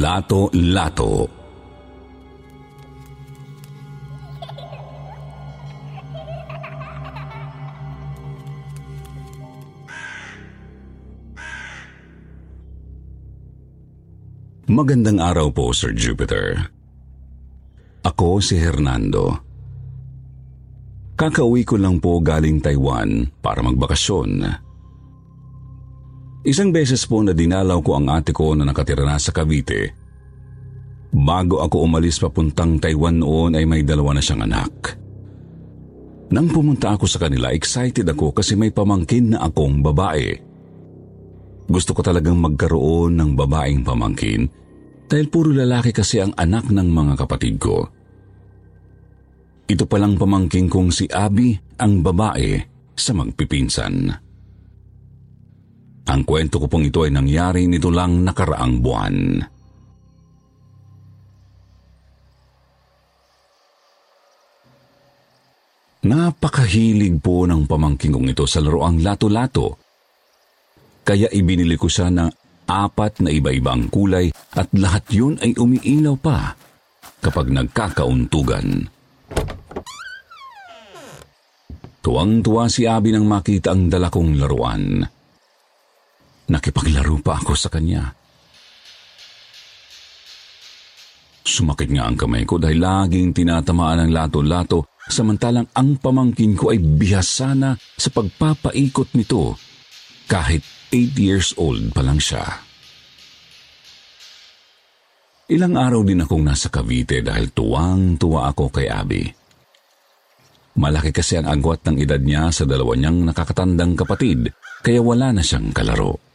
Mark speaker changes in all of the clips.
Speaker 1: Lato-Lato Magandang araw po, Sir Jupiter. Ako si Hernando. Kakauwi ko lang po galing Taiwan para magbakasyon. Isang beses po na dinalaw ko ang ate ko na nakatira na sa Cavite. Bago ako umalis papuntang Taiwan noon ay may dalawa na siyang anak. Nang pumunta ako sa kanila, excited ako kasi may pamangkin na akong babae. Gusto ko talagang magkaroon ng babaeng pamangkin dahil puro lalaki kasi ang anak ng mga kapatid ko. Ito palang pamangking kong si Abby ang babae sa magpipinsan. Ang kwento ko pong ito ay nangyari nito lang nakaraang buwan. Napakahilig po ng pamangking kong ito sa laruang lato-lato. Kaya ibinili ko siya ng apat na iba-ibang kulay at lahat yun ay umiilaw pa kapag nagkakauntugan. Tuwang-tuwa si Abby nang makita ang dala kong laruan. Nakipaglaro pa ako sa kanya. Sumakit nga ang kamay ko dahil laging tinatamaan ng lato-lato samantalang ang pamangkin ko ay bihasana sa pagpapaikot nito kahit 8 years old pa lang siya. Ilang araw din akong nasa Cavite dahil tuwang-tuwa ako kay Abby. Malaki kasi ang agwat ng edad niya sa dalawa niyang nakakatandang kapatid, kaya wala na siyang kalaro.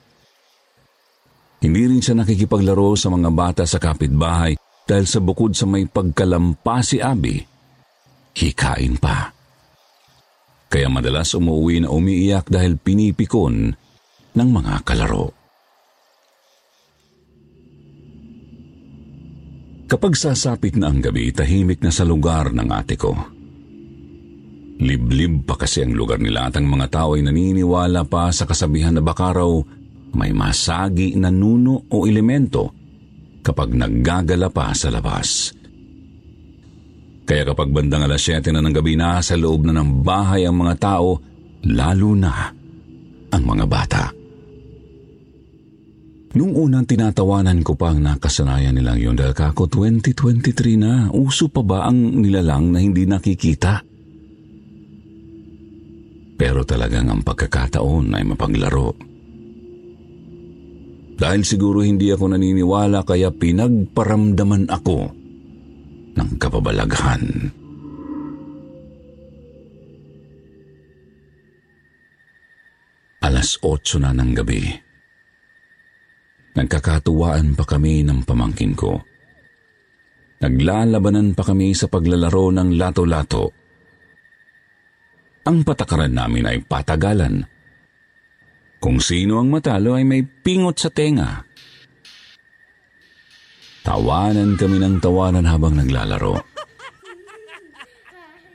Speaker 1: Hindi rin siya nakikipaglaro sa mga bata sa kapitbahay dahil sa bukod sa may pagkalampa si Abby, hikain pa. Kaya madalas umuwi na umiiyak dahil pinipikon ng mga kalaro. Kapag sasapit na ang gabi, tahimik na sa lugar ng ate ko. Liblib pa kasi ang lugar nila at ang mga tao ay naniniwala pa sa kasabihan na baka raw may masagi na nuno o elemento kapag naggagala pa sa labas. Kaya kapag bandang alas 7 na ng gabi na sa loob na ng bahay ang mga tao, lalo na ang mga bata. Nung unang tinatawanan ko pa ang nakasanayan nilang yun dahil kako 2023 na, uso pa ba ang nilalang na hindi nakikita? Pero talagang ang pagkakataon ay mapaglaro. Dahil siguro hindi ako naniniwala kaya pinagparamdaman ako ng kapabalaghan. Alas 8 na ng gabi. Nagkakatuwaan pa kami ng pamangkin ko. Naglalabanan pa kami sa paglalaro ng lato-lato. Ang patakaran namin ay patagalan. Kung sino ang matalo ay may pingot sa tenga. Tawanan kami ng tawanan habang naglalaro.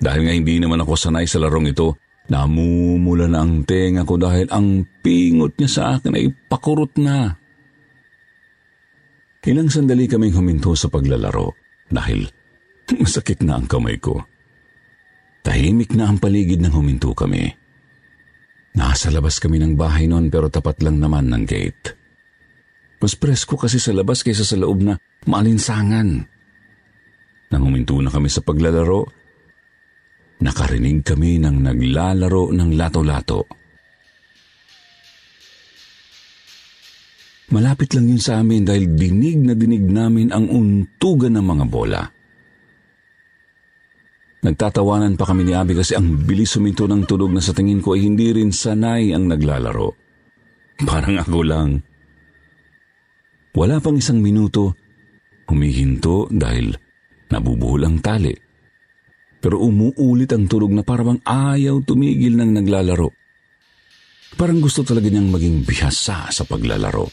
Speaker 1: Dahil nga hindi naman ako sanay sa larong ito, namumula na ang tenga ko dahil ang pingot niya sa akin ay pakurot na. Ilang sandali kaming huminto sa paglalaro dahil masakit na ang kamay ko. Tahimik na ang paligid nang huminto kami. Nasa labas kami ng bahay noon pero tapat lang naman ng gate. Mas presko kasi sa labas kaysa sa loob na maalinsangan. Nang huminto na kami sa paglalaro, nakarinig kami ng naglalaro ng lato-lato. Malapit lang yun sa amin dahil dinig na dinig namin ang untugan ng mga bola. Nagtatawanan pa kami ni Abby kasi ang bilis suminto ng tulog na sa tingin ko ay hindi rin sanay ang naglalaro. Parang ako lang. Wala pang isang minuto, humihinto dahil nabubuhol ang tali. Pero umuulit ang tulog na parang ayaw tumigil ng naglalaro. Parang gusto talaga niyang maging bihasa sa paglalaro.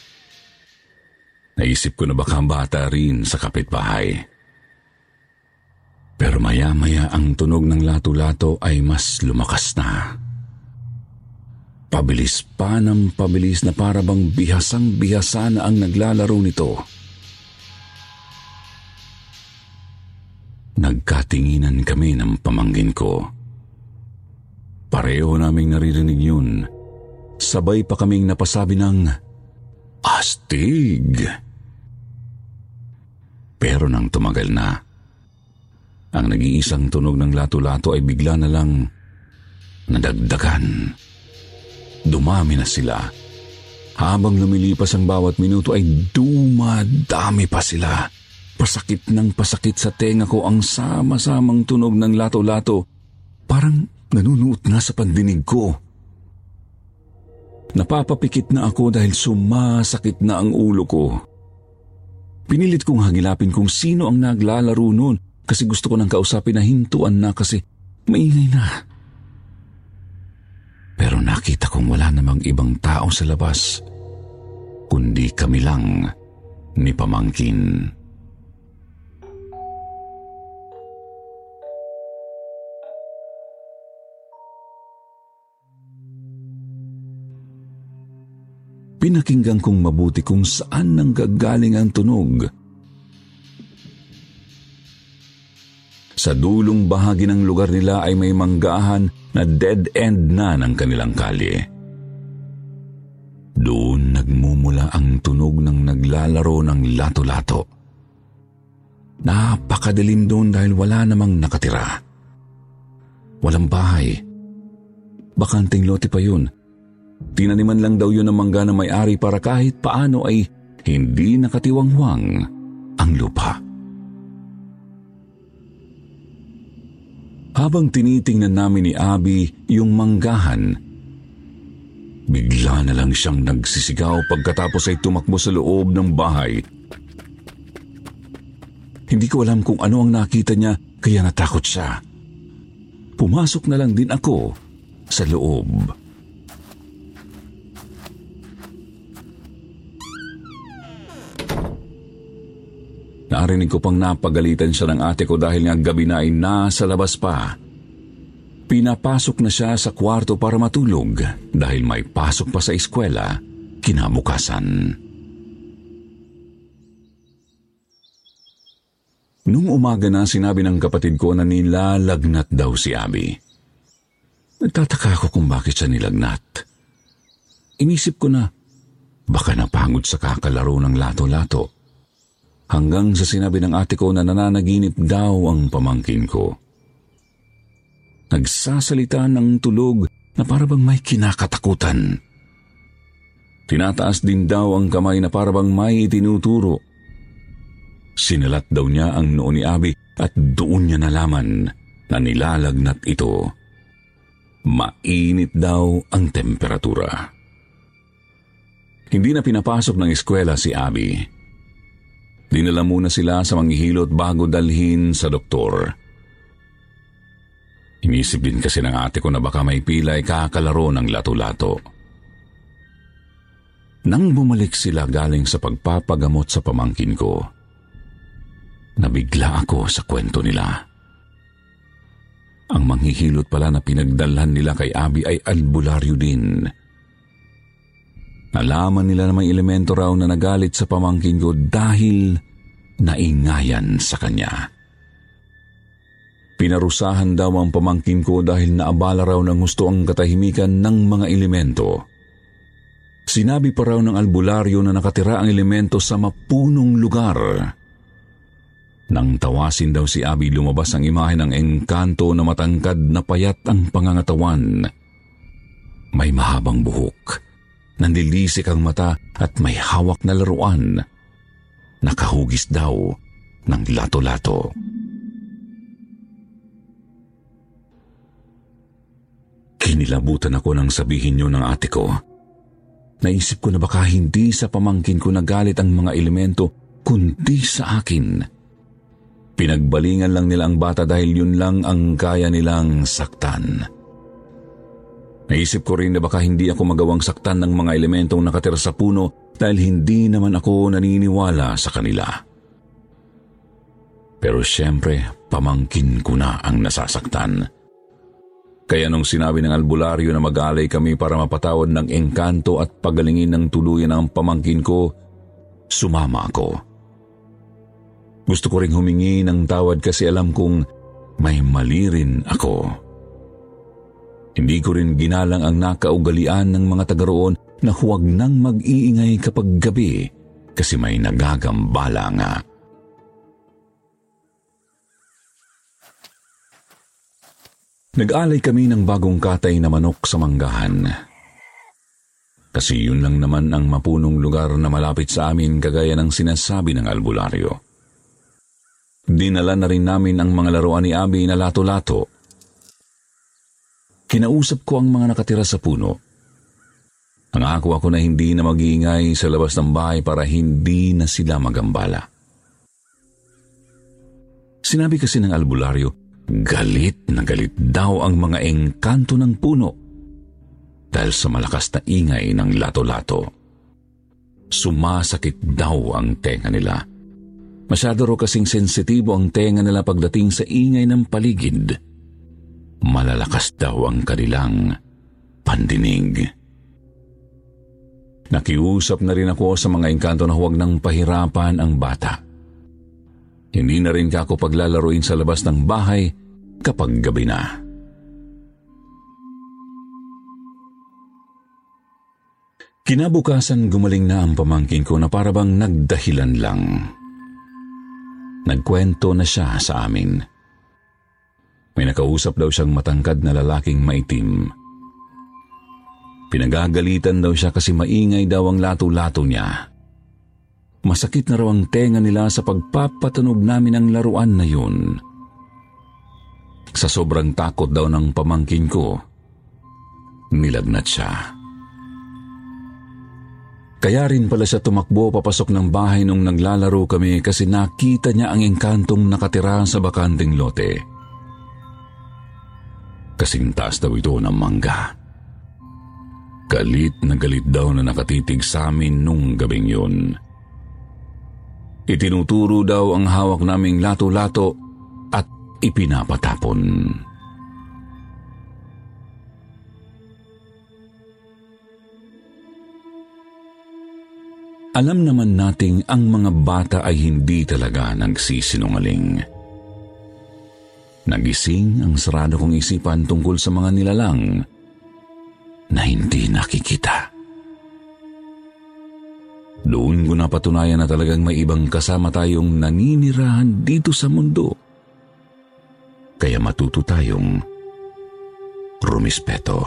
Speaker 1: Naisip ko na baka bata rin sa kapitbahay. Pero maya-maya ang tunog ng lato-lato ay mas lumakas na. Pabilis pa ng pabilis na parabang bihasang bihasa na ang naglalaro nito. Nagkatinginan kami ng pamangkin ko. Pareho naming naririnig yun. Sabay pa kaming napasabi ng. Astig. Pero nang tumagal na, ang nag-iisang tunog ng lato-lato ay bigla na lang nadagdagan. Dumami na sila. Habang lumilipas ang bawat minuto ay dumadami pa sila. Pasakit ng pasakit sa tenga ko ang sama-samang tunog ng lato-lato. Parang nanunuot na sa pandinig ko. Napapapikit na ako dahil sumasakit na ang ulo ko. Pinilit kong hagilapin kung sino ang naglalaro noon kasi gusto ko nang kausapin na hintuan na kasi maingay na. Pero nakita kong wala namang ibang tao sa labas, kundi kami lang ni Pamangkin. pinakinggan kong mabuti kung saan nang gagaling ang tunog. Sa dulong bahagi ng lugar nila ay may manggahan na dead end na ng kanilang kalye. Doon nagmumula ang tunog ng naglalaro ng lato-lato. Napakadilim doon dahil wala namang nakatira. Walang bahay. Bakanting lote pa yun Tinaniman lang daw yun ng mangga na may-ari para kahit paano ay hindi nakatiwangwang ang lupa. Habang tinitingnan namin ni Abby yung manggahan, bigla na lang siyang nagsisigaw pagkatapos ay tumakbo sa loob ng bahay. Hindi ko alam kung ano ang nakita niya kaya natakot siya. Pumasok na lang din ako sa loob. Narinig ko pang napagalitan siya ng ate ko dahil nga gabi na ay nasa labas pa. Pinapasok na siya sa kwarto para matulog dahil may pasok pa sa eskwela kinabukasan. Nung umaga na sinabi ng kapatid ko na nilalagnat daw si Abby. Nagtataka ako kung bakit siya nilagnat. Inisip ko na baka napangod sa kakalaro ng lato-lato hanggang sa sinabi ng ate ko na nananaginip daw ang pamangkin ko. Nagsasalita ng tulog na parabang may kinakatakutan. Tinataas din daw ang kamay na parabang may itinuturo. Sinalat daw niya ang noo ni Abby at doon niya nalaman na nilalagnat ito. Mainit daw ang temperatura. Hindi na pinapasok ng eskwela si Abby. Dinala muna sila sa manghihilot bago dalhin sa doktor. Inisip din kasi ng ate ko na baka may pilay kakalaro ng lato-lato. Nang bumalik sila galing sa pagpapagamot sa pamangkin ko, nabigla ako sa kwento nila. Ang manghihilot pala na pinagdalhan nila kay Abi ay albularyo din. Nalaman nila na may elemento raw na nagalit sa pamangkin ko dahil naingayan sa kanya. Pinarusahan daw ang pamangkin ko dahil naabala raw ng gusto ang katahimikan ng mga elemento. Sinabi pa raw ng albularyo na nakatira ang elemento sa mapunong lugar. Nang tawasin daw si Abby, lumabas ang imahe ng engkanto na matangkad na payat ang pangangatawan. May mahabang buhok nanlilisik ang mata at may hawak na laruan. Nakahugis daw ng lato-lato. Kinilabutan ako nang sabihin niyo ng ate ko. Naisip ko na baka hindi sa pamangkin ko nagalit ang mga elemento, kundi sa akin. Pinagbalingan lang nila ang bata dahil yun lang ang kaya nilang saktan. Naisip ko rin na baka hindi ako magawang saktan ng mga elementong nakatira sa puno dahil hindi naman ako naniniwala sa kanila. Pero siyempre, pamangkin ko na ang nasasaktan. Kaya nung sinabi ng albularyo na mag-alay kami para mapatawad ng engkanto at pagalingin ng tuluyan ang pamangkin ko, sumama ako. Gusto ko ring humingi ng tawad kasi alam kong may mali rin ako. Hindi ko rin ginalang ang nakaugalian ng mga taga roon na huwag nang mag-iingay kapag gabi kasi may nagagambala nga. Nag-alay kami ng bagong katay na manok sa manggahan. Kasi yun lang naman ang mapunong lugar na malapit sa amin kagaya ng sinasabi ng albularyo. Dinala na rin namin ang mga laruan ni Abby na lato-lato. Kinausap ko ang mga nakatira sa puno. Nangako ako na hindi na mag-iingay sa labas ng bahay para hindi na sila magambala. Sinabi kasi ng albularyo, galit na galit daw ang mga engkanto ng puno dahil sa malakas na ingay ng lato-lato. Sumasakit daw ang tenga nila. Masyado ro kasing sensitibo ang tenga nila pagdating sa ingay ng paligid. Malalakas daw ang kanilang pandinig. Nakiusap na rin ako sa mga engkanto na huwag nang pahirapan ang bata. Hindi na rin ako paglalaruin sa labas ng bahay kapag gabi na. Kinabukasan gumaling na ang pamangkin ko na parabang nagdahilan lang. Nagkwento na siya sa amin. May nakausap daw siyang matangkad na lalaking maitim. Pinagagalitan daw siya kasi maingay daw ang lato-lato niya. Masakit na raw ang tenga nila sa pagpapatunog namin ng laruan na yun. Sa sobrang takot daw ng pamangkin ko, nilagnat siya. Kaya rin pala siya tumakbo papasok ng bahay nung naglalaro kami kasi nakita niya ang engkantong nakatira sa bakanting lote. Kasing taas daw ito ng mangga. Galit na galit daw na nakatitig sa amin nung gabing yun. Itinuturo daw ang hawak naming lato-lato at ipinapatapon. Alam naman nating ang mga bata ay hindi talaga nagsisinungaling. Nagising ang sarado kong isipan tungkol sa mga nilalang na hindi nakikita. Doon ko napatunayan na talagang may ibang kasama tayong naninirahan dito sa mundo. Kaya matuto tayong rumispeto.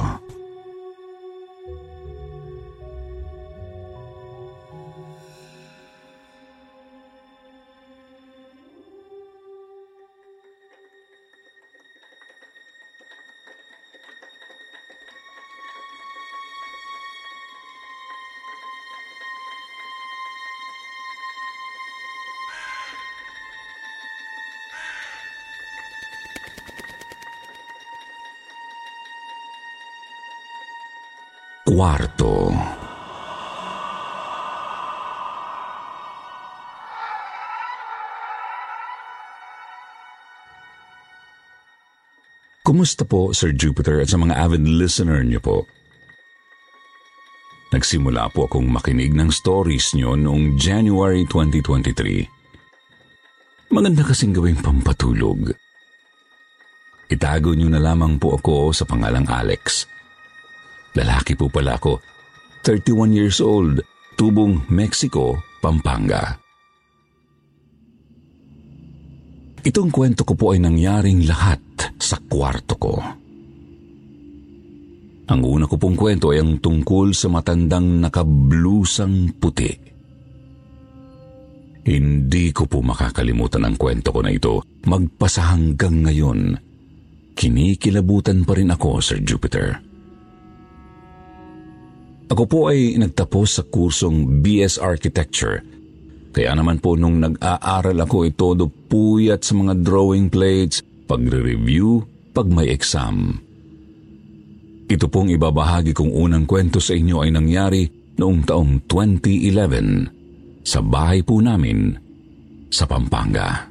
Speaker 1: Kwarto. Kumusta po, Sir Jupiter, at sa mga avid listener niyo po? Nagsimula po akong makinig ng stories niyo noong January 2023. Maganda kasing gawing pampatulog. Itago niyo na lamang po ako sa pangalang Alex. Lalaki po pala ako. 31 years old, tubong Mexico, Pampanga. Itong kwento ko po ay nangyaring lahat sa kwarto ko. Ang una ko pong kwento ay ang tungkol sa matandang nakablusang puti. Hindi ko po makakalimutan ang kwento ko na ito. Magpasa hanggang ngayon, kinikilabutan pa rin ako, Sir Jupiter. Ako po ay nagtapos sa kursong BS Architecture. Kaya naman po nung nag-aaral ako ay todo puyat sa mga drawing plates, pagre-review, pag may exam. Ito pong ibabahagi kong unang kwento sa inyo ay nangyari noong taong 2011 sa bahay po namin sa Pampanga.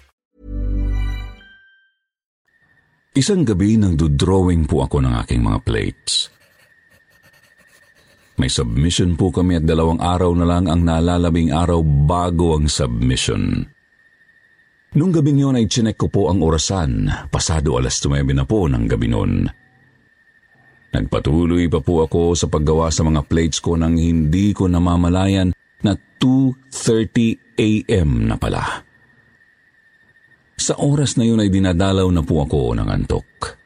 Speaker 1: Isang gabi nang drawing po ako ng aking mga plates. May submission po kami at dalawang araw na lang ang nalalabing araw bago ang submission. Nung gabi niyon ay chinek ko po ang orasan, pasado alas 9 na po ng gabi noon. Nagpatuloy pa po ako sa paggawa sa mga plates ko nang hindi ko namamalayan na 2.30 a.m. na pala. Sa oras na yun ay dinadalaw na po ako ng antok.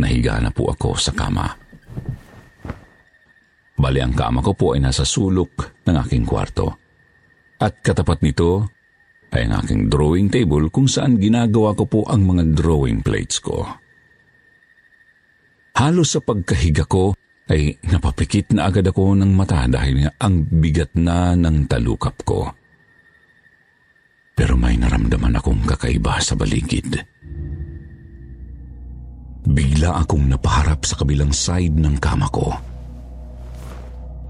Speaker 1: Nahiga na po ako sa kama. Bali ang kama ko po ay nasa sulok ng aking kwarto. At katapat nito ay ang aking drawing table kung saan ginagawa ko po ang mga drawing plates ko. Halos sa pagkahiga ko ay napapikit na agad ako ng mata dahil nga ang bigat na ng talukap ko. Pero may naramdaman akong kakaiba sa baligid. Bigla akong napaharap sa kabilang side ng kama ko.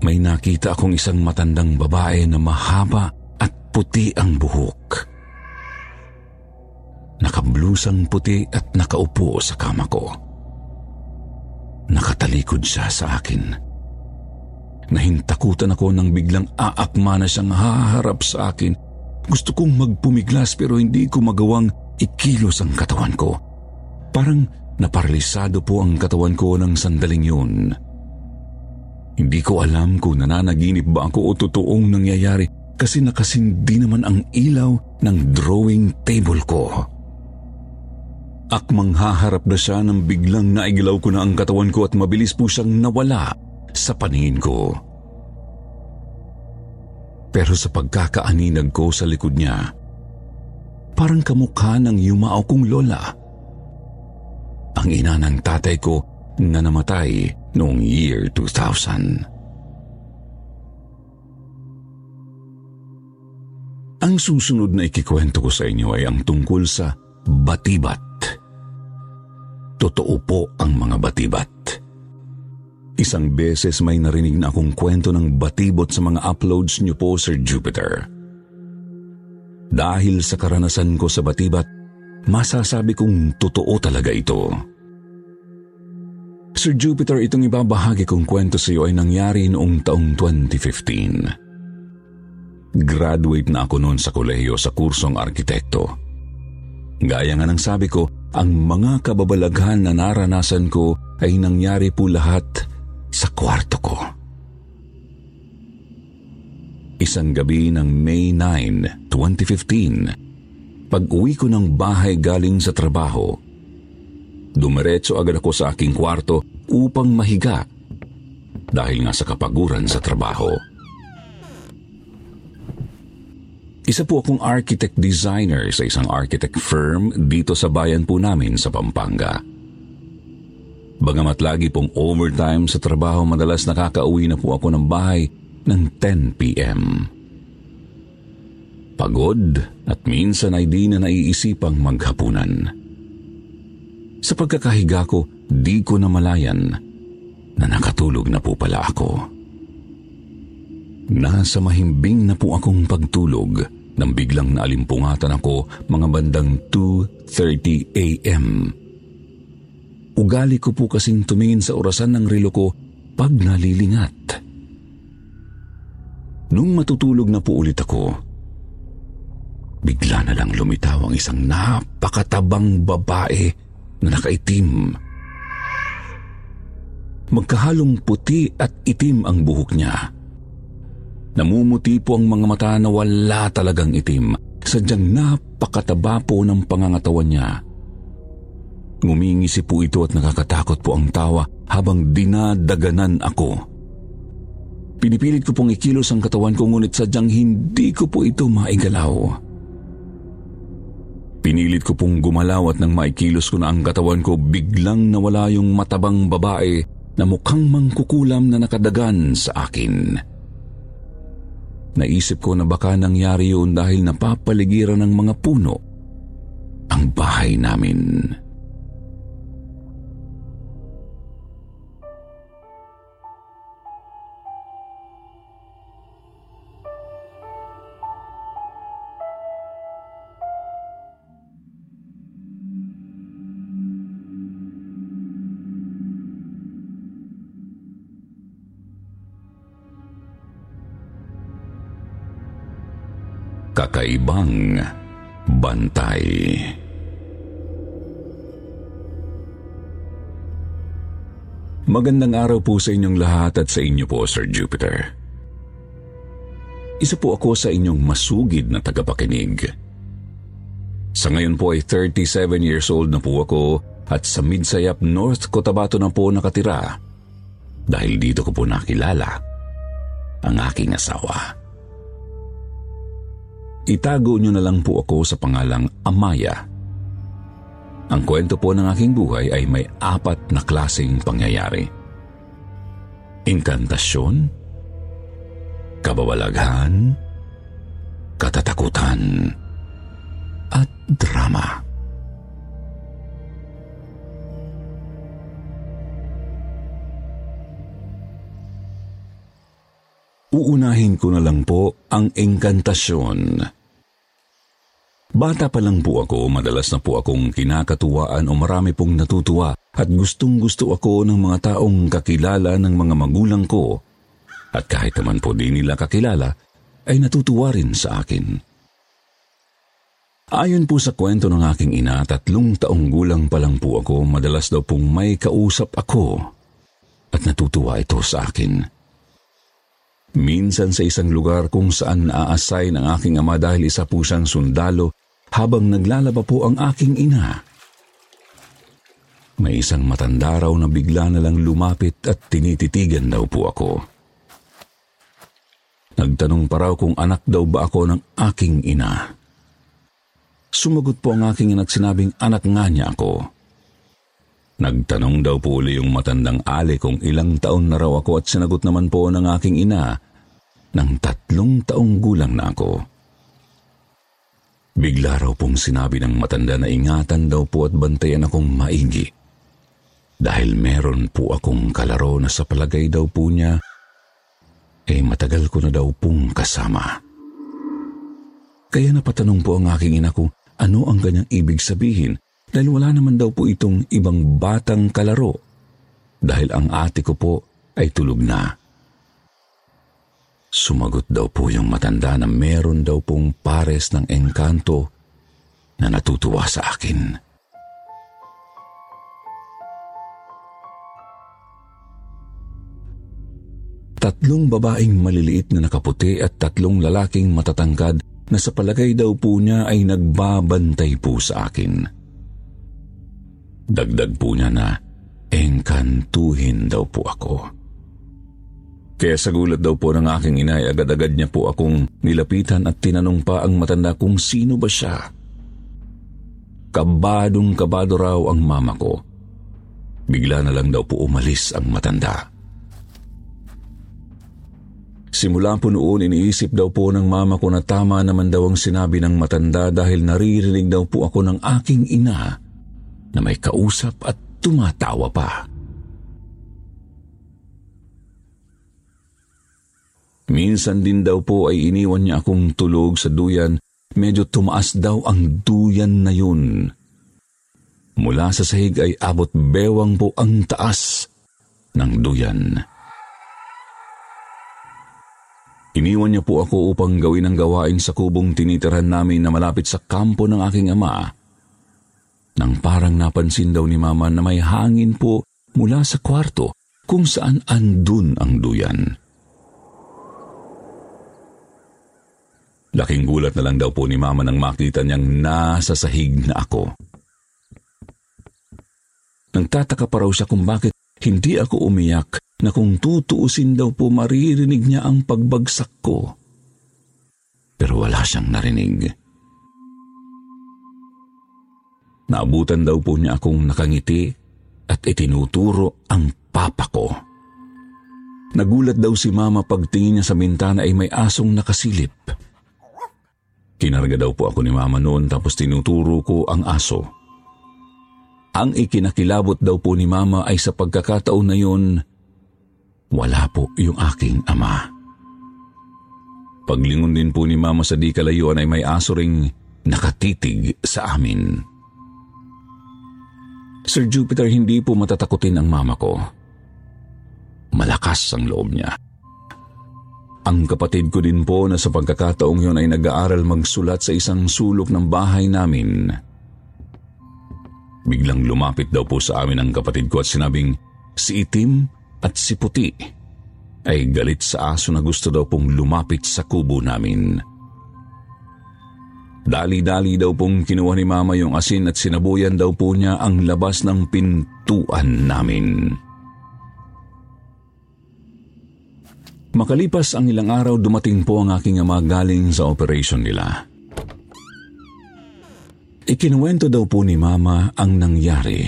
Speaker 1: May nakita akong isang matandang babae na mahaba at puti ang buhok. Nakablusang puti at nakaupo sa kama ko. Nakatalikod siya sa akin. Nahintakutan ako nang biglang aakma na siyang haharap sa akin. Gusto kong magpumiglas pero hindi ko magawang ikilos ang katawan ko. Parang naparalisado po ang katawan ko ng sandaling yun. Hindi ko alam kung nananaginip ba ako o totoong nangyayari kasi nakasindi naman ang ilaw ng drawing table ko. Akmang haharap na siya nang biglang naigilaw ko na ang katawan ko at mabilis po siyang nawala sa paningin ko. Pero sa pagkakaaninag ko sa likod niya, parang kamukha ng yumao kong lola. Ang ina ng tatay ko na namatay noong year 2000. Ang susunod na ikikwento ko sa inyo ay ang tungkol sa batibat. Totoo po ang mga batibat. Isang beses may narinig na akong kwento ng batibot sa mga uploads niyo po, Sir Jupiter. Dahil sa karanasan ko sa batibat, masasabi kong totoo talaga ito. Sir Jupiter, itong ibabahagi kong kwento sa iyo ay nangyari noong taong 2015. Graduate na ako noon sa kolehiyo sa kursong arkitekto. Gaya nga ng sabi ko, ang mga kababalaghan na naranasan ko ay nangyari po lahat sa kwarto ko. Isang gabi ng May 9, 2015, pag-uwi ko ng bahay galing sa trabaho, dumiretso agad ako sa aking kwarto upang mahiga dahil nga sa kapaguran sa trabaho. Isa po akong architect designer sa isang architect firm dito sa bayan po namin sa Pampanga. Bagamat lagi pong overtime sa trabaho, madalas nakakauwi na po ako ng bahay ng 10 p.m. Pagod at minsan ay di na naiisipang maghapunan. Sa pagkakahiga ko, di ko na malayan na nakatulog na po pala ako. Nasa mahimbing na po akong pagtulog nang biglang naalimpungatan ako mga bandang 2.30 a.m. Ugali ko po kasing tumingin sa orasan ng relo ko pag nalilingat. Nung matutulog na po ulit ako, bigla na lang lumitaw ang isang napakatabang babae na nakaitim. Magkahalong puti at itim ang buhok niya. Namumuti po ang mga mata na wala talagang itim. Sadyang napakataba po ng pangangatawan niya. Ngumingisi po ito at nakakatakot po ang tawa habang dinadaganan ako. Pinipilit ko pong ikilos ang katawan ko ngunit sadyang hindi ko po ito maigalaw. Pinilit ko pong gumalaw at nang maikilos ko na ang katawan ko, biglang nawala yung matabang babae na mukhang mangkukulam na nakadagan sa akin. Naisip ko na baka nangyari yun dahil napapaligiran ng mga puno ang bahay namin. Kakaibang bantay. Magandang araw po sa inyong lahat at sa inyo po, Sir Jupiter. Isa po ako sa inyong masugid na tagapakinig. Sa ngayon po ay 37 years old na po ako at sa Midsayap, North Cotabato na po nakatira dahil dito ko po nakilala ang aking asawa. Itago niyo na lang po ako sa pangalang Amaya. Ang kwento po ng aking buhay ay may apat na klasing pangyayari. Inkantasyon, kabawalaghan, katatakutan, at drama. Uunahin ko na lang po ang engkantasyon. Bata pa lang po ako, madalas na po akong kinakatuwaan o marami pong natutuwa at gustong gusto ako ng mga taong kakilala ng mga magulang ko. At kahit naman po di nila kakilala, ay natutuwa rin sa akin. Ayon po sa kwento ng aking ina, tatlong taong gulang pa lang po ako, madalas daw pong may kausap ako at natutuwa ito sa akin. Minsan sa isang lugar kung saan na-assign ang aking ama dahil isa po siyang sundalo habang naglalaba po ang aking ina. May isang matanda raw na bigla na lang lumapit at tinititigan daw po ako. Nagtanong pa raw kung anak daw ba ako ng aking ina. Sumagot po ang aking ina sinabing anak nga niya ako. Nagtanong daw po uli yung matandang ali kung ilang taon na raw ako at sinagot naman po ng aking ina ng tatlong taong gulang na ako. Bigla raw pong sinabi ng matanda na ingatan daw po at bantayan akong maigi. Dahil meron po akong kalaro na sa palagay daw po niya, eh matagal ko na daw pong kasama. Kaya napatanong po ang aking ina kung ano ang kanyang ibig sabihin dahil wala naman daw po itong ibang batang kalaro dahil ang ate ko po ay tulog na. Sumagot daw po yung matanda na meron daw pong pares ng engkanto na natutuwa sa akin. Tatlong babaeng maliliit na nakaputi at tatlong lalaking matatangkad na sa palagay daw po niya ay nagbabantay po sa akin. Dagdag po niya na engkantuhin daw po ako. Kaya sa gulat daw po ng aking ina ay agad-agad niya po akong nilapitan at tinanong pa ang matanda kung sino ba siya. Kabadong kabado raw ang mama ko. Bigla na lang daw po umalis ang matanda. Simula po noon iniisip daw po ng mama ko na tama naman daw ang sinabi ng matanda dahil naririnig daw po ako ng aking ina na may kausap at tumatawa pa. Minsan din daw po ay iniwan niya akong tulog sa duyan. Medyo tumaas daw ang duyan na yun. Mula sa sahig ay abot bewang po ang taas ng duyan. Iniwan niya po ako upang gawin ang gawain sa kubong tinitirahan namin na malapit sa kampo ng aking ama. Nang parang napansin daw ni mama na may hangin po mula sa kwarto kung saan andun ang duyan. Laking gulat na lang daw po ni Mama nang makita niyang nasa sahig na ako. Nagtataka pa raw siya kung bakit hindi ako umiyak na kung tutuusin daw po maririnig niya ang pagbagsak ko. Pero wala siyang narinig. Naabutan daw po niya akong nakangiti at itinuturo ang papa ko. Nagulat daw si mama pagtingin niya sa bintana ay may asong nakasilip. Kinarga daw po ako ni mama noon tapos tinuturo ko ang aso. Ang ikinakilabot daw po ni mama ay sa pagkakataon na yun, wala po yung aking ama. Paglingon din po ni mama sa di kalayuan ay may aso ring nakatitig sa amin. Sir Jupiter, hindi po matatakutin ang mama ko. Malakas ang loob niya. Ang kapatid ko din po na sa pagkakataong yun ay nag-aaral magsulat sa isang sulok ng bahay namin. Biglang lumapit daw po sa amin ang kapatid ko at sinabing si Itim at si Puti ay galit sa aso na gusto daw pong lumapit sa kubo namin. Dali-dali daw pong kinuha ni Mama yung asin at sinabuyan daw po niya ang labas ng pintuan namin. Makalipas ang ilang araw, dumating po ang aking ama galing sa operation nila. Ikinuwento daw po ni Mama ang nangyari.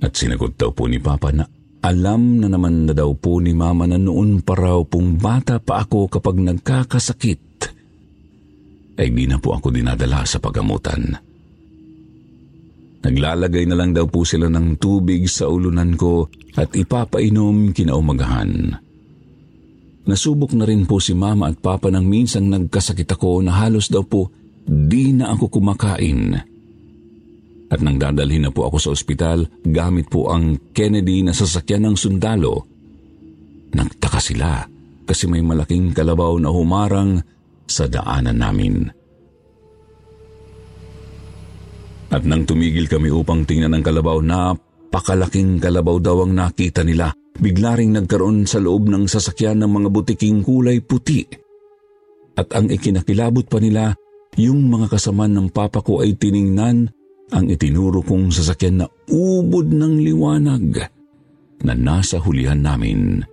Speaker 1: At sinagot daw po ni Papa na alam na naman na daw po ni Mama na noon pa raw pong bata pa ako kapag nagkakasakit, ay di na po ako dinadala sa pagamutan. Naglalagay na lang daw po sila ng tubig sa ulunan ko at ipapainom kinaumagahan. Nasubok na rin po si mama at papa nang minsang nagkasakit ako na halos daw po di na ako kumakain. At nang dadalhin na po ako sa ospital gamit po ang Kennedy na sasakyan ng sundalo, nagtaka sila kasi may malaking kalabaw na humarang sa daanan namin. At nang tumigil kami upang tingnan ang kalabaw, napakalaking kalabaw daw ang nakita nila Bigla ring nagkaroon sa loob ng sasakyan ng mga butiking kulay puti. At ang ikinakilabot pa nila, yung mga kasaman ng papa ko ay tiningnan ang itinuro kong sasakyan na ubod ng liwanag na nasa hulihan namin.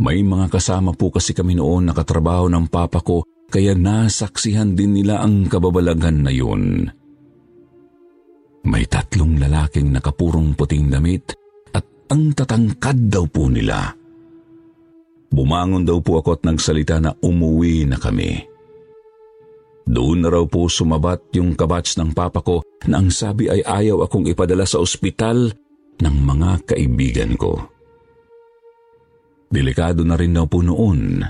Speaker 1: May mga kasama po kasi kami noon nakatrabaho ng papa ko kaya nasaksihan din nila ang kababalaghan na yun. May tatlong lalaking nakapurong puting damit ang tatangkad daw po nila. Bumangon daw po ako at nagsalita na umuwi na kami. Doon na raw po sumabat yung kabats ng papa ko na ang sabi ay ayaw akong ipadala sa ospital ng mga kaibigan ko. Delikado na rin daw po noon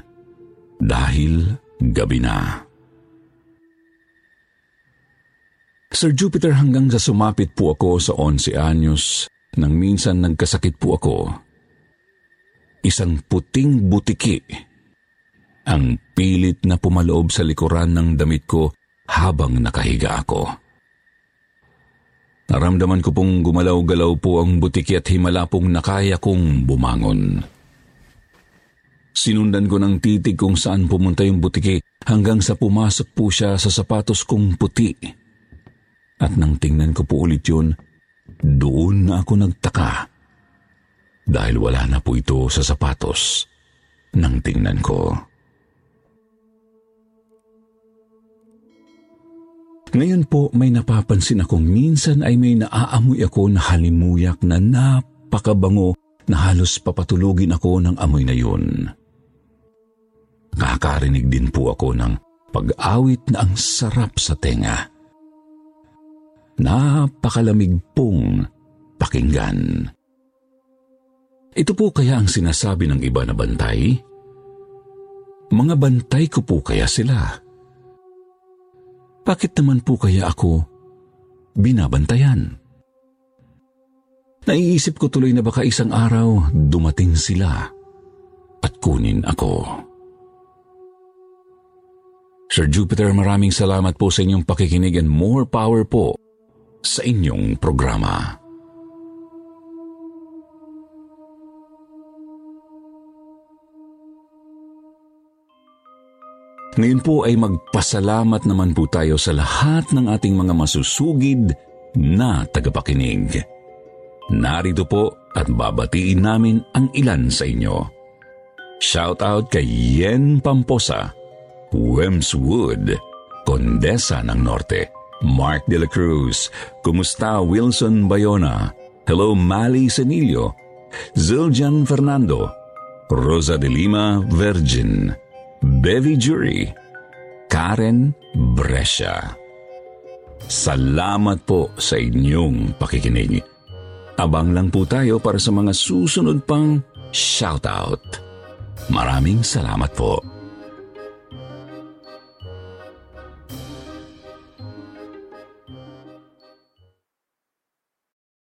Speaker 1: dahil gabi na. Sir Jupiter hanggang sa sumapit po ako sa 11 anyos nang minsan nagkasakit po ako. Isang puting butiki ang pilit na pumaloob sa likuran ng damit ko habang nakahiga ako. Naramdaman ko pong gumalaw-galaw po ang butiki at himala pong nakaya kong bumangon. Sinundan ko ng titig kung saan pumunta yung butiki hanggang sa pumasok po siya sa sapatos kong puti. At nang tingnan ko po ulit yun, doon na ako nagtaka. dahil wala na po ito sa sapatos nang tingnan ko. Ngayon po may napapansin akong minsan ay may naaamoy ako na halimuyak na napakabango na halos papatulugin ako ng amoy na yun. Nakakarinig din po ako ng pag-awit na ang sarap sa tenga. Napakalamig pong pakinggan. Ito po kaya ang sinasabi ng iba na bantay? Mga bantay ko po kaya sila? Bakit naman po kaya ako binabantayan? Naiisip ko tuloy na baka isang araw dumating sila at kunin ako. Sir Jupiter, maraming salamat po sa inyong pakikinig and more power po sa inyong programa. Ngayon po ay magpasalamat naman po tayo sa lahat ng ating mga masusugid na tagapakinig. Narito po at babatiin namin ang ilan sa inyo. Shout out kay Yen Pamposa, Wemswood, Condesa ng Norte, Mark de la Cruz, Kumusta Wilson Bayona, Hello Mali Senilio, Zildjian Fernando, Rosa de Lima Virgin, Bevi Jury, Karen Brescia. Salamat po sa inyong pakikinig. Abang lang po tayo para sa mga susunod pang shoutout. Maraming salamat po.